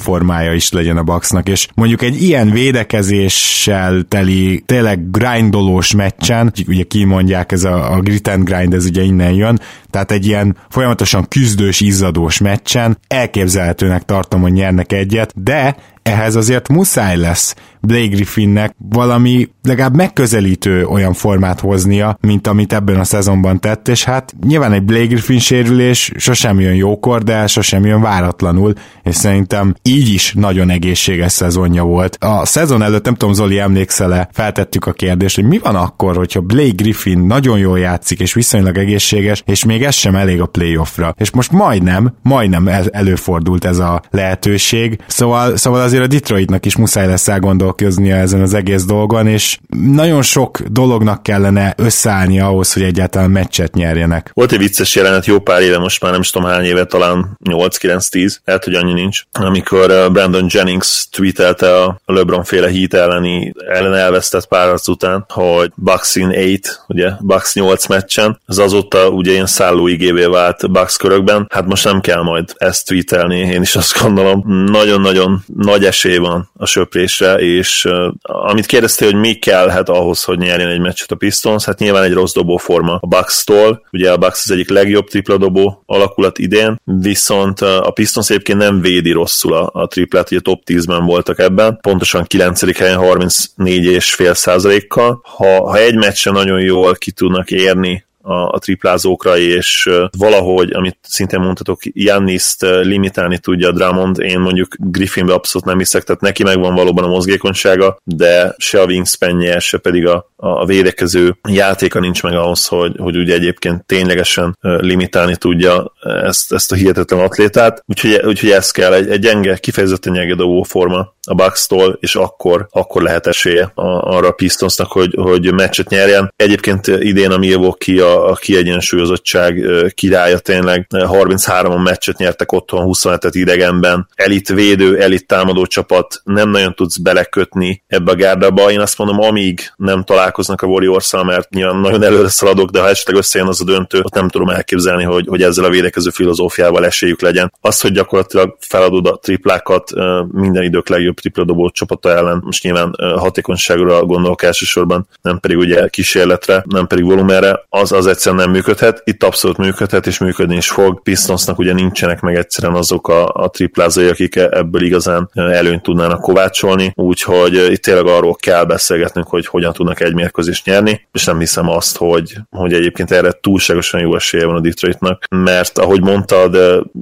A: is legyen a Bucksnak, és mondjuk egy ilyen védekezéssel teli, tényleg grindolós meccsen, ugye kimondják, ez a, a grit and grind, ez ugye innen jön, tehát egy ilyen folyamatosan küzdős, izzadós meccsen elképzelhetőnek tartom, hogy nyernek egyet, de ehhez azért muszáj lesz Blake Griffinnek valami legalább megközelítő olyan formát hoznia, mint amit ebben a szezonban tett, és hát nyilván egy Blake Griffin sérülés sosem jön jókor, de sosem jön váratlanul, és szerintem így is nagyon egészséges szezonja volt. A szezon előtt, nem tudom, Zoli emlékszel-e, feltettük a kérdést, hogy mi van akkor, hogyha Blake Griffin nagyon jól játszik, és viszonylag egészséges, és még ez sem elég a playoffra. És most majdnem, majdnem előfordult ez a lehetőség, szóval, szóval azért a Detroitnak is muszáj lesz elgondolkoznia ezen az egész dolgon, és nagyon sok dolognak kellene összeállni ahhoz, hogy egyáltalán meccset nyerjenek.
B: Volt egy vicces jelenet jó pár éve, most már nem is tudom hány éve, talán 8-9-10, lehet, hogy annyi nincs, amikor uh, Brandon Jennings tweetelte a LeBron féle hit elleni, ellen elvesztett pár után, hogy Bucks in 8, ugye Bucks 8 meccsen, az azóta ugye ilyen szálló igévé vált Bucks körökben, hát most nem kell majd ezt tweetelni, én is azt gondolom, nagyon-nagyon nagy esély van a söprésre, és uh, amit kérdeztél, hogy mi kellhet ahhoz, hogy nyerjen egy meccset a Pistons, hát nyilván egy rossz dobó forma a Bucks-tól, ugye a Bucks az egyik legjobb tripla dobó alakulat idén, viszont a Pistons egyébként nem védi rosszul a, a triplát, ugye top 10-ben voltak ebben, pontosan 9. helyen 34,5 százalékkal. Ha, ha egy meccsen nagyon jól ki tudnak érni a, a triplázókra, és valahogy, amit szintén mondhatok, Janniszt limitálni tudja Drummond, én mondjuk Griffinbe abszolút nem hiszek, tehát neki megvan valóban a mozgékonysága, de se a wingspanje, se pedig a, a védekező játéka nincs meg ahhoz, hogy, hogy ugye egyébként ténylegesen limitálni tudja ezt, ezt a hihetetlen atlétát, úgyhogy, úgyhogy ez kell, egy, egy gyenge, kifejezetten gyenge forma a Bucks-tól, és akkor, akkor lehet esélye arra a Pistonsnak, hogy, hogy meccset nyerjen. Egyébként idén a Milwaukee a a, a kiegyensúlyozottság királya tényleg. 33 meccset nyertek otthon, 27-et idegenben. Elit védő, elit támadó csapat, nem nagyon tudsz belekötni ebbe a gárdába. Én azt mondom, amíg nem találkoznak a warriors mert nyilván nagyon előre szaladok, de ha esetleg összejön az a döntő, ott nem tudom elképzelni, hogy, hogy ezzel a védekező filozófiával esélyük legyen. Az, hogy gyakorlatilag feladod a triplákat minden idők legjobb tripladobó csapata ellen, most nyilván hatékonyságra gondolok elsősorban, nem pedig ugye kísérletre, nem pedig volumenre, az az egyszerűen nem működhet. Itt abszolút működhet, és működni is fog. Pistonsnak ugye nincsenek meg egyszerűen azok a, a triplázai, akik ebből igazán előnyt tudnának kovácsolni, úgyhogy itt tényleg arról kell beszélgetnünk, hogy hogyan tudnak egy mérkőzést nyerni, és nem hiszem azt, hogy, hogy egyébként erre túlságosan jó esélye van a Detroitnak, mert ahogy mondtad,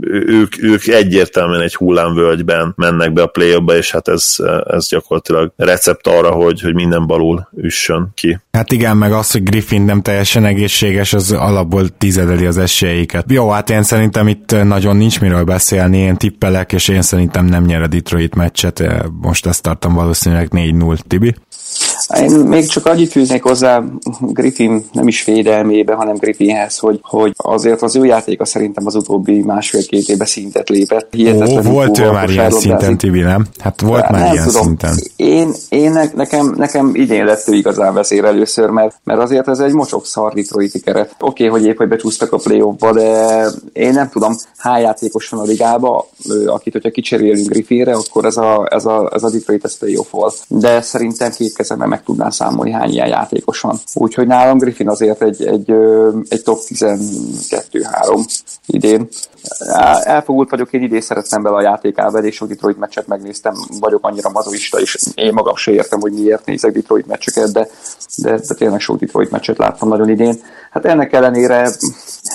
B: ők, ők egyértelműen egy hullámvölgyben mennek be a play és hát ez, ez gyakorlatilag recept arra, hogy, hogy minden balul üssön ki.
A: Hát igen, meg az, hogy Griffin nem teljesen egészséges, az alapból tizedeli az esélyeiket. Jó, hát én szerintem itt nagyon nincs miről beszélni, én tippelek, és én szerintem nem nyer a Detroit meccset, most ezt tartom valószínűleg 4-0, Tibi.
C: Én még csak annyit fűznék hozzá Griffin nem is védelmébe, hanem Griffinhez, hogy, hogy azért az ő játéka szerintem az utóbbi másfél-két éve szintet lépett.
A: Ó, volt ő már ilyen szinten, Tibi, nem? Hát volt hát, már nem ilyen tudom. szinten.
C: Én, én ne, nekem, nekem idén lett ő igazán vezér először, mert, mert azért ez egy mocsok szar Detroiti keret. Oké, okay, hogy épp, hogy becsúsztak a play de én nem tudom, hány játékos van a ligába, akit, hogyha kicserélünk Griffinre, akkor ez a, ez a, ez a Detroit ez playoff volt. De szerintem két kezemben meg tudnám számolni, hány ilyen játékos van. Úgyhogy nálam Griffin azért egy, egy, egy top 12-3 idén. Elfogult vagyok, én idén szerettem bele a játékába, és sok Detroit meccset megnéztem, vagyok annyira mazoista, és én magam se értem, hogy miért nézek Detroit meccseket, de, de, de tényleg sok Detroit meccset láttam nagyon idén. Hát ennek ellenére,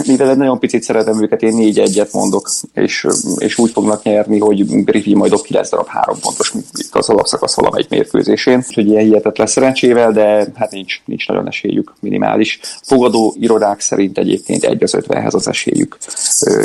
C: mivel egy nagyon picit szeretem őket, én négy egyet mondok, és, és úgy fognak nyerni, hogy Griffin majd dob 9 darab három pontos itt az alapszakasz valamelyik mérkőzésén. Úgyhogy ilyen hihetetlen szerencsével, de hát nincs, nincs nagyon esélyük, minimális. Fogadó irodák szerint egyébként egy az ötvenhez az esélyük.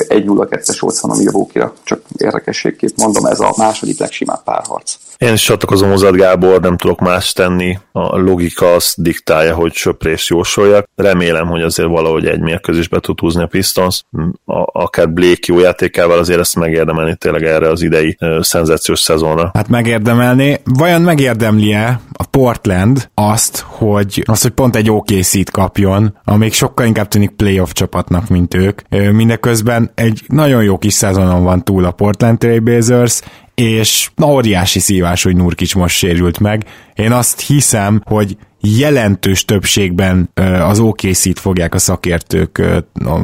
C: Egy 0-2-es volt van a Milwaukee-ra, csak érdekességképp mondom, ez a második legsimább párharc.
B: Én is csatlakozom hozzád, Gábor, nem tudok más tenni. A logika azt diktálja, hogy söprés jósoljak. Remélem, hogy azért valahogy egy mérkőzésbe tud húzni a Pistons. A, akár Blake jó játékával azért ezt megérdemelni tényleg erre az idei uh, szenzációs szezonra.
A: Hát megérdemelni. Vajon megérdemli-e a Portland azt, hogy, azt, hogy pont egy OKC-t kapjon, amíg sokkal inkább tűnik playoff csapatnak, mint ők. Mindeközben egy nagyon jó kis szezonon van túl a Portland Trailblazers, és na, óriási szívás, hogy Nurkic most sérült meg. Én azt hiszem, hogy jelentős többségben az OKC-t fogják a szakértők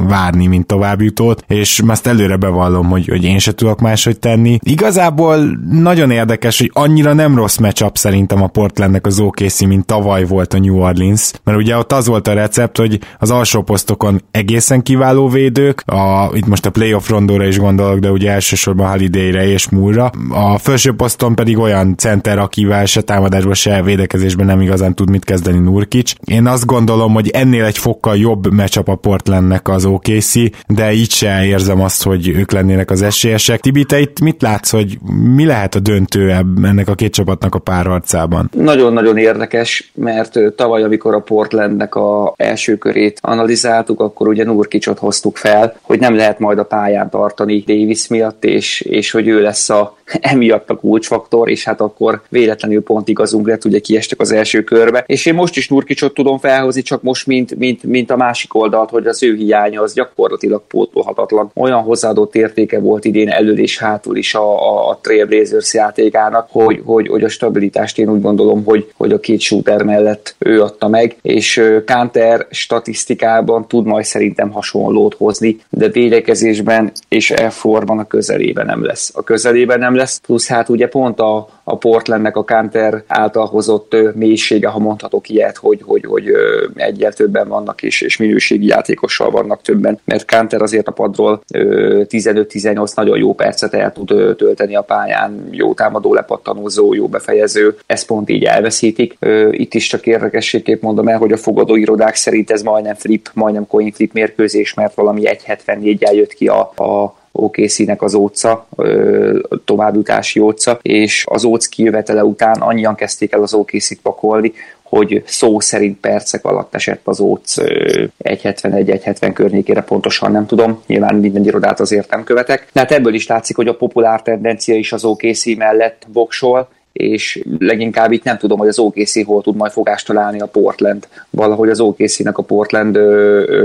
A: várni, mint továbbjutót, és ezt előre bevallom, hogy, hogy én se tudok máshogy tenni. Igazából nagyon érdekes, hogy annyira nem rossz matchup szerintem a Portlandnek az OKC, mint tavaly volt a New Orleans, mert ugye ott az volt a recept, hogy az alsó posztokon egészen kiváló védők, a, itt most a playoff rondóra is gondolok, de ugye elsősorban Holiday-re és Múlra, a felső poszton pedig olyan center, akivel se támadásban, se védekezésben nem igazán tud mit kezdeni Nurkic. Én azt gondolom, hogy ennél egy fokkal jobb meccsap a Portlandnek az OKC, de így se érzem azt, hogy ők lennének az esélyesek. Tibi, te itt mit látsz, hogy mi lehet a döntő ennek a két csapatnak a párharcában?
C: Nagyon-nagyon érdekes, mert tavaly, amikor a Portlandnek a első körét analizáltuk, akkor ugye Nurkicot hoztuk fel, hogy nem lehet majd a pályán tartani Davis miatt, és, és hogy ő lesz a emiatt a kulcsfaktor, és hát akkor véletlenül pont igazunk lett, ugye kiestek az első körbe, és én most is Nurkicsot tudom felhozni, csak most mint, mint, mint a másik oldalt, hogy az ő hiánya az gyakorlatilag pótolhatatlan. Olyan hozzáadott értéke volt idén elől és hátul is a, a, a Trailblazers játékának, hogy, hogy, hogy a stabilitást én úgy gondolom, hogy, hogy a két shooter mellett ő adta meg, és Kanter statisztikában tud majd szerintem hasonlót hozni, de védekezésben és F4-ban a közelében nem lesz. A közelében nem lesz, plusz hát ugye pont a, a Portlandnek a Kanter által hozott mélysége, ha mondhatok ilyet, hogy, hogy, hogy egyel többen vannak, és, és minőségi játékossal vannak többen, mert Kanter azért a padról 15-18 nagyon jó percet el tud tölteni a pályán, jó támadó lepattanózó, jó befejező, ezt pont így elveszítik. Itt is csak érdekességképp mondom el, hogy a fogadóirodák szerint ez majdnem flip, majdnem coin flip mérkőzés, mert valami 1.74-jel jött ki a, a OKC-nek az óca, továbbjutási óca, és az óc kijövetele után annyian kezdték el az OKC-t pakolni, hogy szó szerint percek alatt esett az óc 1.71-1.70 környékére, pontosan nem tudom, nyilván minden irodát azért nem követek. De hát ebből is látszik, hogy a populár tendencia is az OKC mellett voksol, és leginkább itt nem tudom, hogy az OKC hol tud majd fogást találni a Portland. Valahogy az OKC-nek a Portland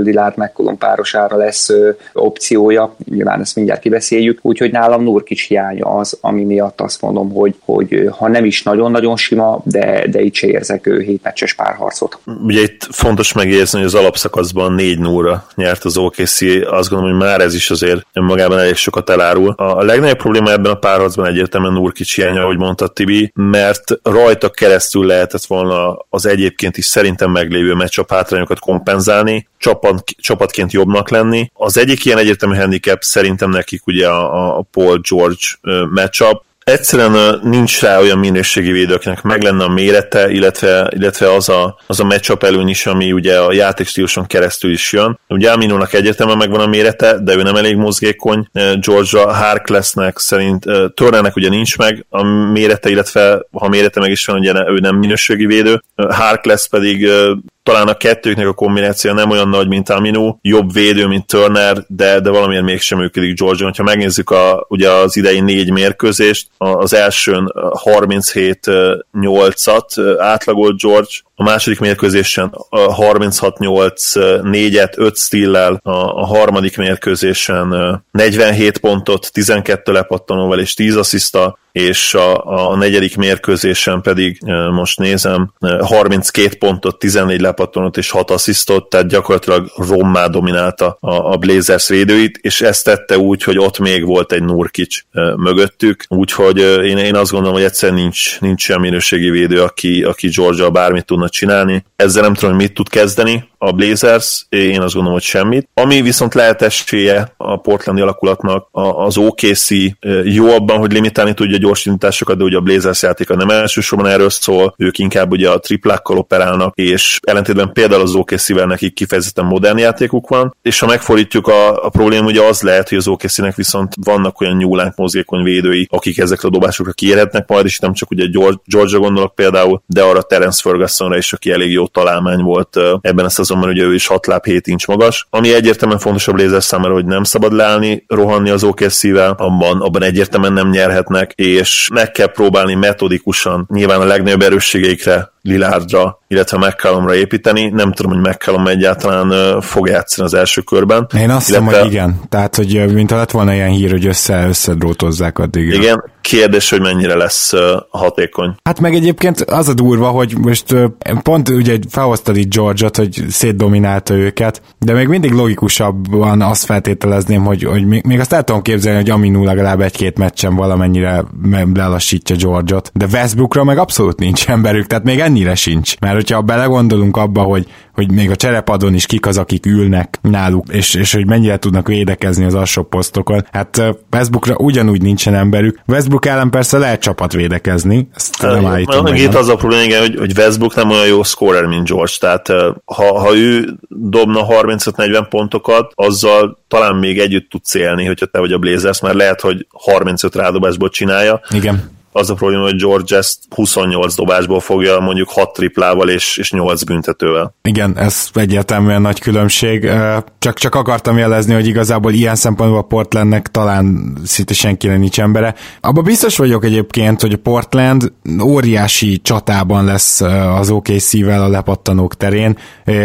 C: Lillard McCollum párosára lesz opciója, nyilván ezt mindjárt kibeszéljük, úgyhogy nálam Nurkic hiánya az, ami miatt azt mondom, hogy, hogy ha nem is nagyon-nagyon sima, de, de itt se érzek hétmeccses párharcot.
B: Ugye itt fontos megjegyezni, hogy az alapszakaszban 4 0 nyert az OKC, azt gondolom, hogy már ez is azért magában elég sokat elárul. A legnagyobb probléma ebben a párharcban egyértelműen Nurkic hiánya, ahogy mondta Tibi, mert rajta keresztül lehetett volna az egyébként is szerintem meglévő meccsap hátrányokat kompenzálni, csapat, csapatként jobbnak lenni. Az egyik ilyen egyértelmű handicap szerintem nekik ugye a, a Paul George matchup, egyszerűen nincs rá olyan minőségi védőknek, meg lenne a mérete, illetve, illetve az a, az a matchup előny is, ami ugye a játékstíluson keresztül is jön. Ugye Aminónak egyértelműen megvan a mérete, de ő nem elég mozgékony. Georgia Harklessnek szerint Turnernek ugye nincs meg a mérete, illetve ha mérete meg is van, ugye ő nem minőségi védő. Harkless pedig talán a kettőknek a kombináció nem olyan nagy, mint Aminu, jobb védő, mint Turner, de, de valamilyen mégsem működik Georgia. Ha megnézzük a, ugye az idei négy mérkőzést, az elsőn 37-8-at átlagolt George, a második mérkőzésen 36-8-4-et, 5 stillel, a, harmadik mérkőzésen 47 pontot, 12 lepattanóval és 10 assziszta, és a, a negyedik mérkőzésen pedig most nézem, 32 pontot, 14 lepattanót és 6 asszisztot, tehát gyakorlatilag rommá dominálta a, a Blazers védőit, és ezt tette úgy, hogy ott még volt egy Nurkic mögöttük, úgyhogy én, én azt gondolom, hogy egyszer nincs, nincs sem minőségi védő, aki, aki Georgia bármit tudna csinálni. Ezzel nem tudom, hogy mit tud kezdeni a Blazers, én azt gondolom, hogy semmit. Ami viszont lehet esélye a portlandi alakulatnak, az OKC jó abban, hogy limitálni tudja gyorsításokat, de ugye a Blazers játéka nem elsősorban erről szól, ők inkább ugye a triplákkal operálnak, és ellentétben például az OKC-vel nekik kifejezetten modern játékuk van, és ha megfordítjuk a, a probléma, ugye az lehet, hogy az OKC-nek viszont vannak olyan nyúlánk mozgékony védői, akik ezekre a dobásokra kiérhetnek majd, és nem csak ugye Georgia gondolok például, de arra Terence Fergusonra is, aki elég jó találmány volt ebben a szezonban, ugye ő is 6 láb 7 inch magas. Ami egyértelműen fontosabb Blazers számára, hogy nem szabad leállni, rohanni az OKC-vel, abban, abban egyértelműen nem nyerhetnek, és meg kell próbálni metodikusan, nyilván a legnagyobb erősségeikre Lilárdra, illetve McCallumra építeni. Nem tudom, hogy McCallum egyáltalán fog játszani az első körben.
A: Én azt illetve... hiszem, hogy igen. Tehát, hogy mint ha lett volna ilyen hír, hogy össze, összedrótozzák addig.
B: Igen, kérdés, hogy mennyire lesz hatékony.
A: Hát meg egyébként az a durva, hogy most pont ugye felhoztad itt George-ot, hogy szétdominálta őket, de még mindig logikusabban azt feltételezném, hogy, hogy még azt el tudom képzelni, hogy Aminu legalább egy-két meccsen valamennyire lelassítja George-ot, de Westbrookra meg abszolút nincs emberük, tehát még ennyire sincs. Mert hogyha belegondolunk abba, hogy, hogy még a cserepadon is kik az, akik ülnek náluk, és, és hogy mennyire tudnak védekezni az alsó posztokon, hát Westbrookra ugyanúgy nincsen emberük. Westbrook ellen persze lehet csapat védekezni, ezt nem állítom.
B: Meg itt az a probléma, igen, hogy, hogy Westbrook nem olyan jó scorer, mint George, tehát ha, ha ő dobna 35-40 pontokat, azzal talán még együtt tud célni, hogyha te vagy a Blazers, mert lehet, hogy 35 rádobásból csinálja.
A: Igen
B: az a probléma, hogy George ezt 28 dobásból fogja mondjuk 6 triplával és, és 8 büntetővel.
A: Igen, ez egyértelműen nagy különbség. Csak, csak akartam jelezni, hogy igazából ilyen szempontból Portlandnek talán szinte senkinek nincs embere. Abba biztos vagyok egyébként, hogy a Portland óriási csatában lesz az OKC-vel a lepattanók terén,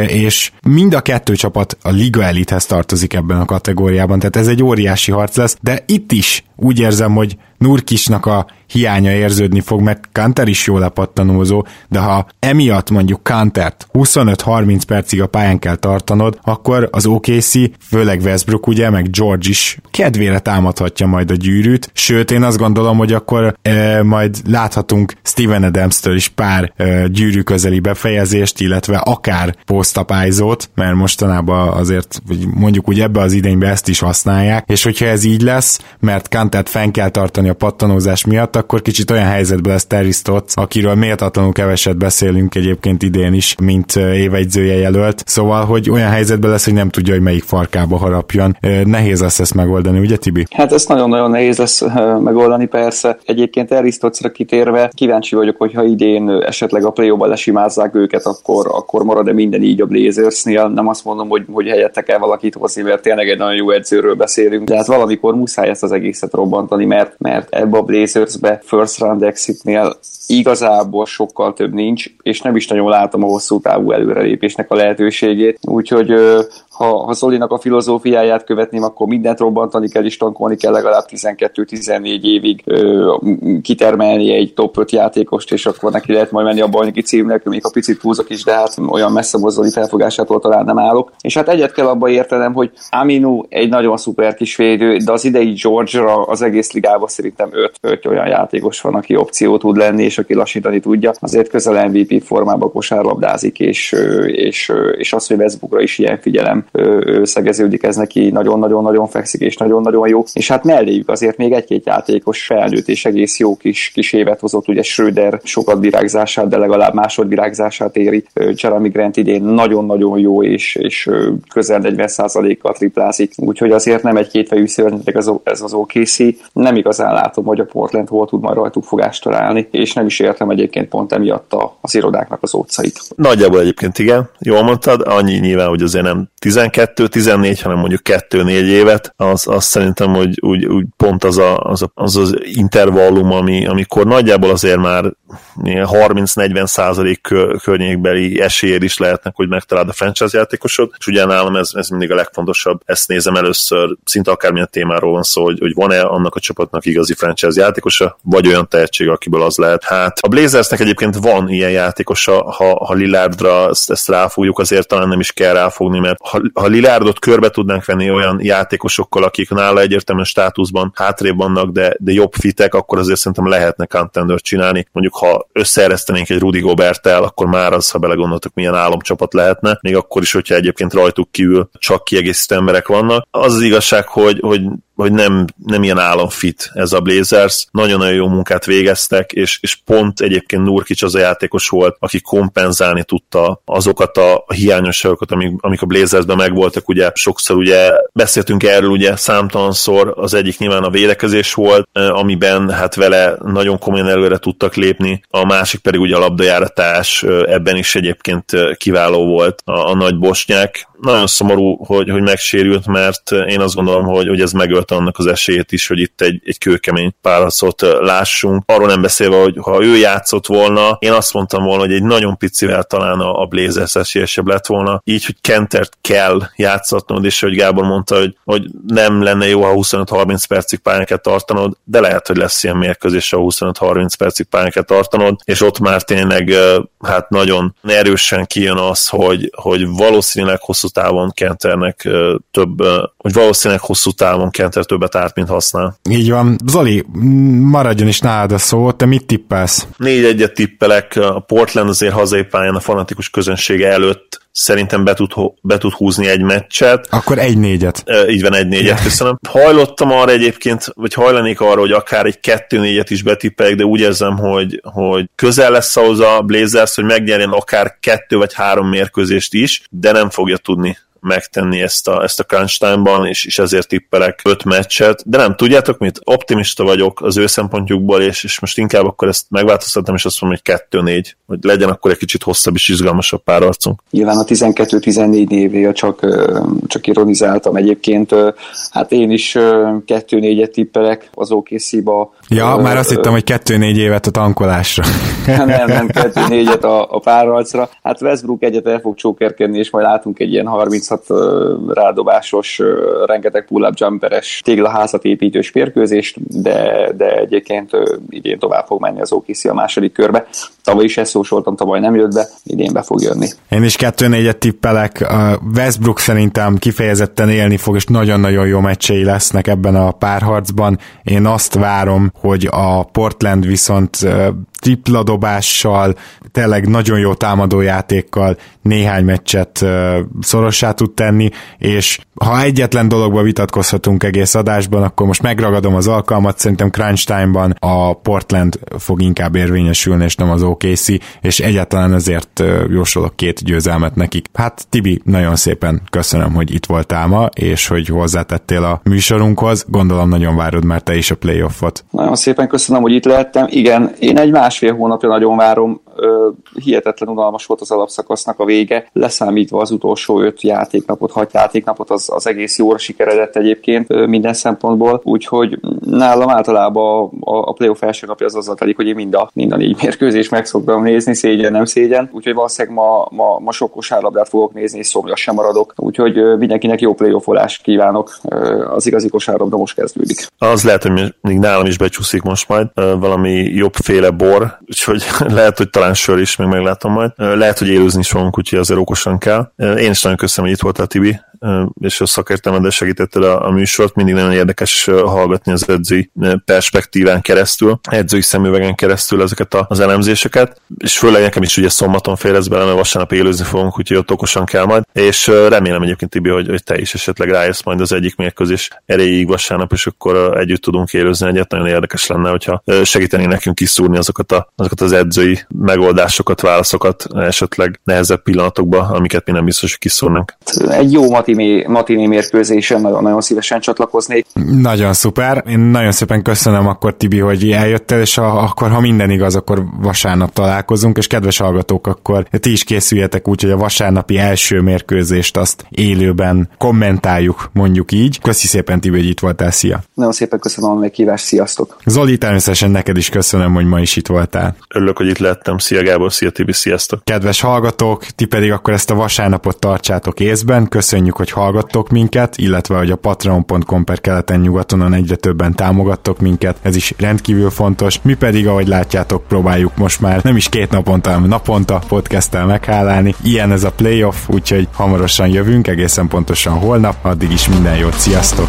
A: és mind a kettő csapat a Liga Elithez tartozik ebben a kategóriában, tehát ez egy óriási harc lesz, de itt is úgy érzem, hogy Nurkisnak a hiánya érződni fog, mert Kanter is jól lepattanózó, de ha emiatt mondjuk Kantert 25-30 percig a pályán kell tartanod, akkor az OKC, főleg Westbrook ugye, meg George is kedvére támadhatja majd a gyűrűt, sőt én azt gondolom, hogy akkor e, majd láthatunk Steven Adams-től is pár e, gyűrű közeli befejezést, illetve akár posztapályzót, mert mostanában azért mondjuk úgy ebbe az idénybe ezt is használják, és hogyha ez így lesz, mert Kantert fenn kell tartani a pattanózás miatt, miatt akkor kicsit olyan helyzetben lesz Terry Stotts, akiről méltatlanul keveset beszélünk egyébként idén is, mint évegyzője jelölt. Szóval, hogy olyan helyzetben lesz, hogy nem tudja, hogy melyik farkába harapjon. Nehéz lesz ezt megoldani, ugye Tibi?
C: Hát ez nagyon-nagyon nehéz lesz megoldani persze. Egyébként Terry Stottsra kitérve kíváncsi vagyok, hogyha idén esetleg a play lesimázzák őket, akkor, akkor marad-e minden így a Blazersnél. Nem azt mondom, hogy, hogy helyette kell valakit hozni, mert tényleg egy nagyon jó edzőről beszélünk, de hát valamikor muszáj ezt az egészet robbantani, mert, mert ebbe a Blazersbe first round exitnél igazából sokkal több nincs, és nem is nagyon látom a hosszú távú előrelépésnek a lehetőségét. Úgyhogy ha, ha Zolinak a filozófiáját követném, akkor mindent robbantani kell, és tankolni kell legalább 12-14 évig ö, kitermelni egy top 5 játékost, és akkor neki lehet majd menni a bajnoki címnek, még a picit húzok is, de hát olyan messze Zoli felfogásától talán nem állok. És hát egyet kell abba értenem, hogy Aminu egy nagyon szuper kis védő, de az idei George-ra az egész ligában szerintem 5, 5 olyan játékos van, aki opció tud lenni, és aki lassítani tudja. Azért közel MVP formában kosárlabdázik, és, és, és az, hogy Westbrookra is ilyen figyelem szegeződik, ez neki nagyon-nagyon-nagyon fekszik, és nagyon-nagyon jó. És hát melléjük azért még egy-két játékos felnőtt, és egész jó kis, kis évet hozott, ugye Schröder sokat virágzását, de legalább másodvirágzását éri. Jeremy Grant idén nagyon-nagyon jó, és, és közel 40%-kal triplázik, úgyhogy azért nem egy kétfejű szörnyetek ez, ez az OKC. Nem igazán látom, hogy a Portland hol tud majd rajtuk fogást találni, és nem is értem egyébként pont emiatt a, az irodáknak az ócait.
B: Nagyjából egyébként igen, jól mondtad, annyi nyilván, hogy azért nem 12-14, hanem mondjuk 2-4 évet, az, az szerintem hogy úgy, úgy pont az, a, az, a, az az intervallum, ami, amikor nagyjából azért már 30-40 százalék környékbeli esélyed is lehetnek, hogy megtaláld a franchise játékosod, és ugye nálam ez, ez mindig a legfontosabb, ezt nézem először, szinte akármilyen témáról van szó, hogy, hogy van-e annak a csapatnak igazi franchise játékosa, vagy olyan tehetség, akiből az lehet. Hát a Blazersnek egyébként van ilyen játékosa, ha, ha Lillardra ezt, ezt ráfogjuk, azért talán nem is kell ráfogni, mert ha, ha Lilárdot körbe tudnánk venni olyan játékosokkal, akik nála egyértelműen státuszban hátrébb vannak, de, de jobb fitek, akkor azért szerintem lehetne contender csinálni. Mondjuk ha összeeresztenénk egy Rudy Gobert-tel, akkor már az, ha belegondoltok, milyen álomcsapat lehetne, még akkor is, hogyha egyébként rajtuk kívül csak kiegészítő emberek vannak. Az az igazság, hogy, hogy hogy nem, nem ilyen államfit ez a Blazers. Nagyon-nagyon jó munkát végeztek, és, és pont egyébként Nurkic az a játékos volt, aki kompenzálni tudta azokat a hiányosságokat, amik, amik a Blazersben megvoltak. Ugye sokszor ugye beszéltünk erről, ugye számtalanszor az egyik nyilván a védekezés volt, amiben hát vele nagyon komolyan előre tudtak lépni, a másik pedig ugye a labdajáratás, ebben is egyébként kiváló volt a, a nagy bosnyák nagyon szomorú, hogy, hogy megsérült, mert én azt gondolom, hogy, hogy ez megölte annak az esélyét is, hogy itt egy, egy kőkemény párharcot lássunk. Arról nem beszélve, hogy ha ő játszott volna, én azt mondtam volna, hogy egy nagyon picivel talán a, a Blazers esélyesebb lett volna. Így, hogy Kentert kell játszatnod, és hogy Gábor mondta, hogy, hogy nem lenne jó, ha 25-30 percig pályán kell tartanod, de lehet, hogy lesz ilyen mérkőzés, ha 25-30 percig pályán kell tartanod, és ott már tényleg hát nagyon erősen kijön az, hogy, hogy valószínűleg hosszú távon Kenternek több, hogy valószínűleg hosszú távon Kenter többet árt, mint használ.
A: Így van. Zoli, maradjon is nálad a szó, te mit tippelsz?
B: Négy egyet tippelek, a Portland azért hazai pályán a fanatikus közönsége előtt szerintem be tud, be tud húzni egy meccset.
A: Akkor egy négyet.
B: E, így van, egy négyet, köszönöm. Hajlottam arra egyébként, vagy hajlanék arra, hogy akár egy kettő négyet is betippeljek, de úgy érzem, hogy, hogy közel lesz ahhoz a Blazers, hogy megnyerjen akár kettő vagy három mérkőzést is, de nem fogja tudni megtenni ezt a, ezt a crunch time-ban, és, és ezért tippelek öt meccset, de nem, tudjátok mit? Optimista vagyok az ő szempontjukból, és, és most inkább akkor ezt megváltoztatom, és azt mondom, hogy kettő-négy, hogy legyen akkor egy kicsit hosszabb és izgalmasabb párharcunk.
C: Nyilván a 12-14 névél csak, csak ironizáltam egyébként, hát én is kettő-négyet tippelek az OKC-ba.
A: Ja, ö, már azt hittem, hogy kettő-négy évet a tankolásra.
C: nem, nem, kettő-négyet a, a párharcra. Hát Westbrook egyet el fog csókerkedni, és majd látunk egy ilyen 30 játszhat rádobásos, rengeteg pull-up jumperes téglaházat építő spérkőzést, de, de egyébként idén tovább fog menni az OKC a második körbe. Tavaly is ezt szósoltam, tavaly nem jött be, idén be fog jönni.
A: Én is 2-4-et tippelek. A Westbrook szerintem kifejezetten élni fog, és nagyon-nagyon jó meccsei lesznek ebben a párharcban. Én azt várom, hogy a Portland viszont tripladobással, tényleg nagyon jó támadójátékkal néhány meccset szorossá tud tenni, és ha egyetlen dologba vitatkozhatunk egész adásban, akkor most megragadom az alkalmat, szerintem crunch time-ban a Portland fog inkább érvényesülni, és nem az OKC, és egyáltalán ezért jósolok két győzelmet nekik. Hát Tibi, nagyon szépen köszönöm, hogy itt voltál ma, és hogy hozzátettél a műsorunkhoz. Gondolom nagyon várod már te is a playoffot.
C: Nagyon szépen köszönöm, hogy itt lehettem. Igen, én egy másfél hónapja nagyon várom hihetetlen unalmas volt az alapszakasznak a vége, leszámítva az utolsó öt játéknapot, hat játéknapot, az, az egész jóra sikeredett egyébként minden szempontból, úgyhogy nálam általában a, a playoff első napja az azzal telik, hogy én mind a, mind a négy mérkőzés meg szoktam nézni, szégyen, nem szégyen, úgyhogy valószínűleg ma, ma, ma sok kosárlabdát fogok nézni, és szomjas sem maradok, úgyhogy mindenkinek jó playoffolást kívánok, az igazi kosárlabda most kezdődik.
B: Az lehet, hogy még nálam is becsúszik most majd valami jobbféle bor, úgyhogy lehet, hogy talán sör is, meg meglátom majd. Lehet, hogy élőzni is fogunk, úgyhogy azért okosan kell. Én is nagyon köszönöm, hogy itt voltál, Tibi és a szakértelmeddel segítetted a, a műsort. Mindig nagyon érdekes hallgatni az edzői perspektíván keresztül, edzői szemüvegen keresztül ezeket az elemzéseket, és főleg nekem is ugye szombaton félrez bele, mert vasárnap élőzni fogunk, úgyhogy ott okosan kell majd, és remélem egyébként Tibi, hogy, hogy te is esetleg rájössz majd az egyik mérkőzés erejéig vasárnap, és akkor együtt tudunk élőzni egyet. Nagyon érdekes lenne, hogyha segíteni nekünk kiszúrni azokat, a, azokat az edzői megoldásokat, válaszokat esetleg nehezebb pillanatokban, amiket mi nem biztos, hogy kiszúrnánk.
C: Egy jó matini, matini mérkőzésen nagyon, nagyon szívesen csatlakoznék.
A: Nagyon szuper. Én nagyon szépen köszönöm akkor Tibi, hogy eljöttél, és a, akkor ha minden igaz, akkor vasárnap találkozunk, és kedves hallgatók, akkor ti is készüljetek úgy, hogy a vasárnapi első mérkőzést azt élőben kommentáljuk, mondjuk így. Köszi szépen Tibi, hogy itt voltál, szia!
C: Nagyon szépen köszönöm a meghívást, sziasztok!
A: Zoli, természetesen neked is köszönöm, hogy ma is itt voltál.
B: Örülök, hogy itt lettem. Szia Gábor, szia Tibi, sziasztok!
A: Kedves hallgatók, ti pedig akkor ezt a vasárnapot tartsátok észben. Köszönjük, hogy hallgattok minket, illetve hogy a patreon.com per keleten nyugatonon egyre többen támogattok minket. Ez is rendkívül fontos. Mi pedig, ahogy látjátok, próbáljuk most már nem is két naponta, hanem naponta podcasttel meghálálni. Ilyen ez a playoff, úgyhogy hamarosan jövünk, egészen pontosan holnap. Addig is minden jót, sziasztok!